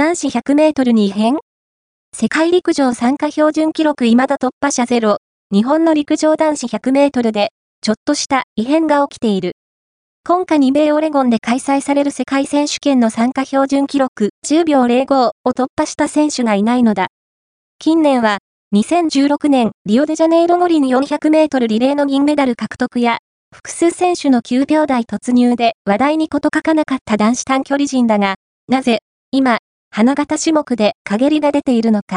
男子100メートルに異変？世界陸上参加標準記録未だ突破者ゼロ。日本の陸上男子100メートルで、ちょっとした異変が起きている。今夏に米オレゴンで開催される世界選手権の参加標準記録10秒05を突破した選手がいないのだ。近年は、2016年リオデジャネイロ五輪400メートルリレーの銀メダル獲得や、複数選手の9秒台突入で話題に事書かなかった男子短距離陣だが、なぜ、今、花形種目で陰りが出ているのか。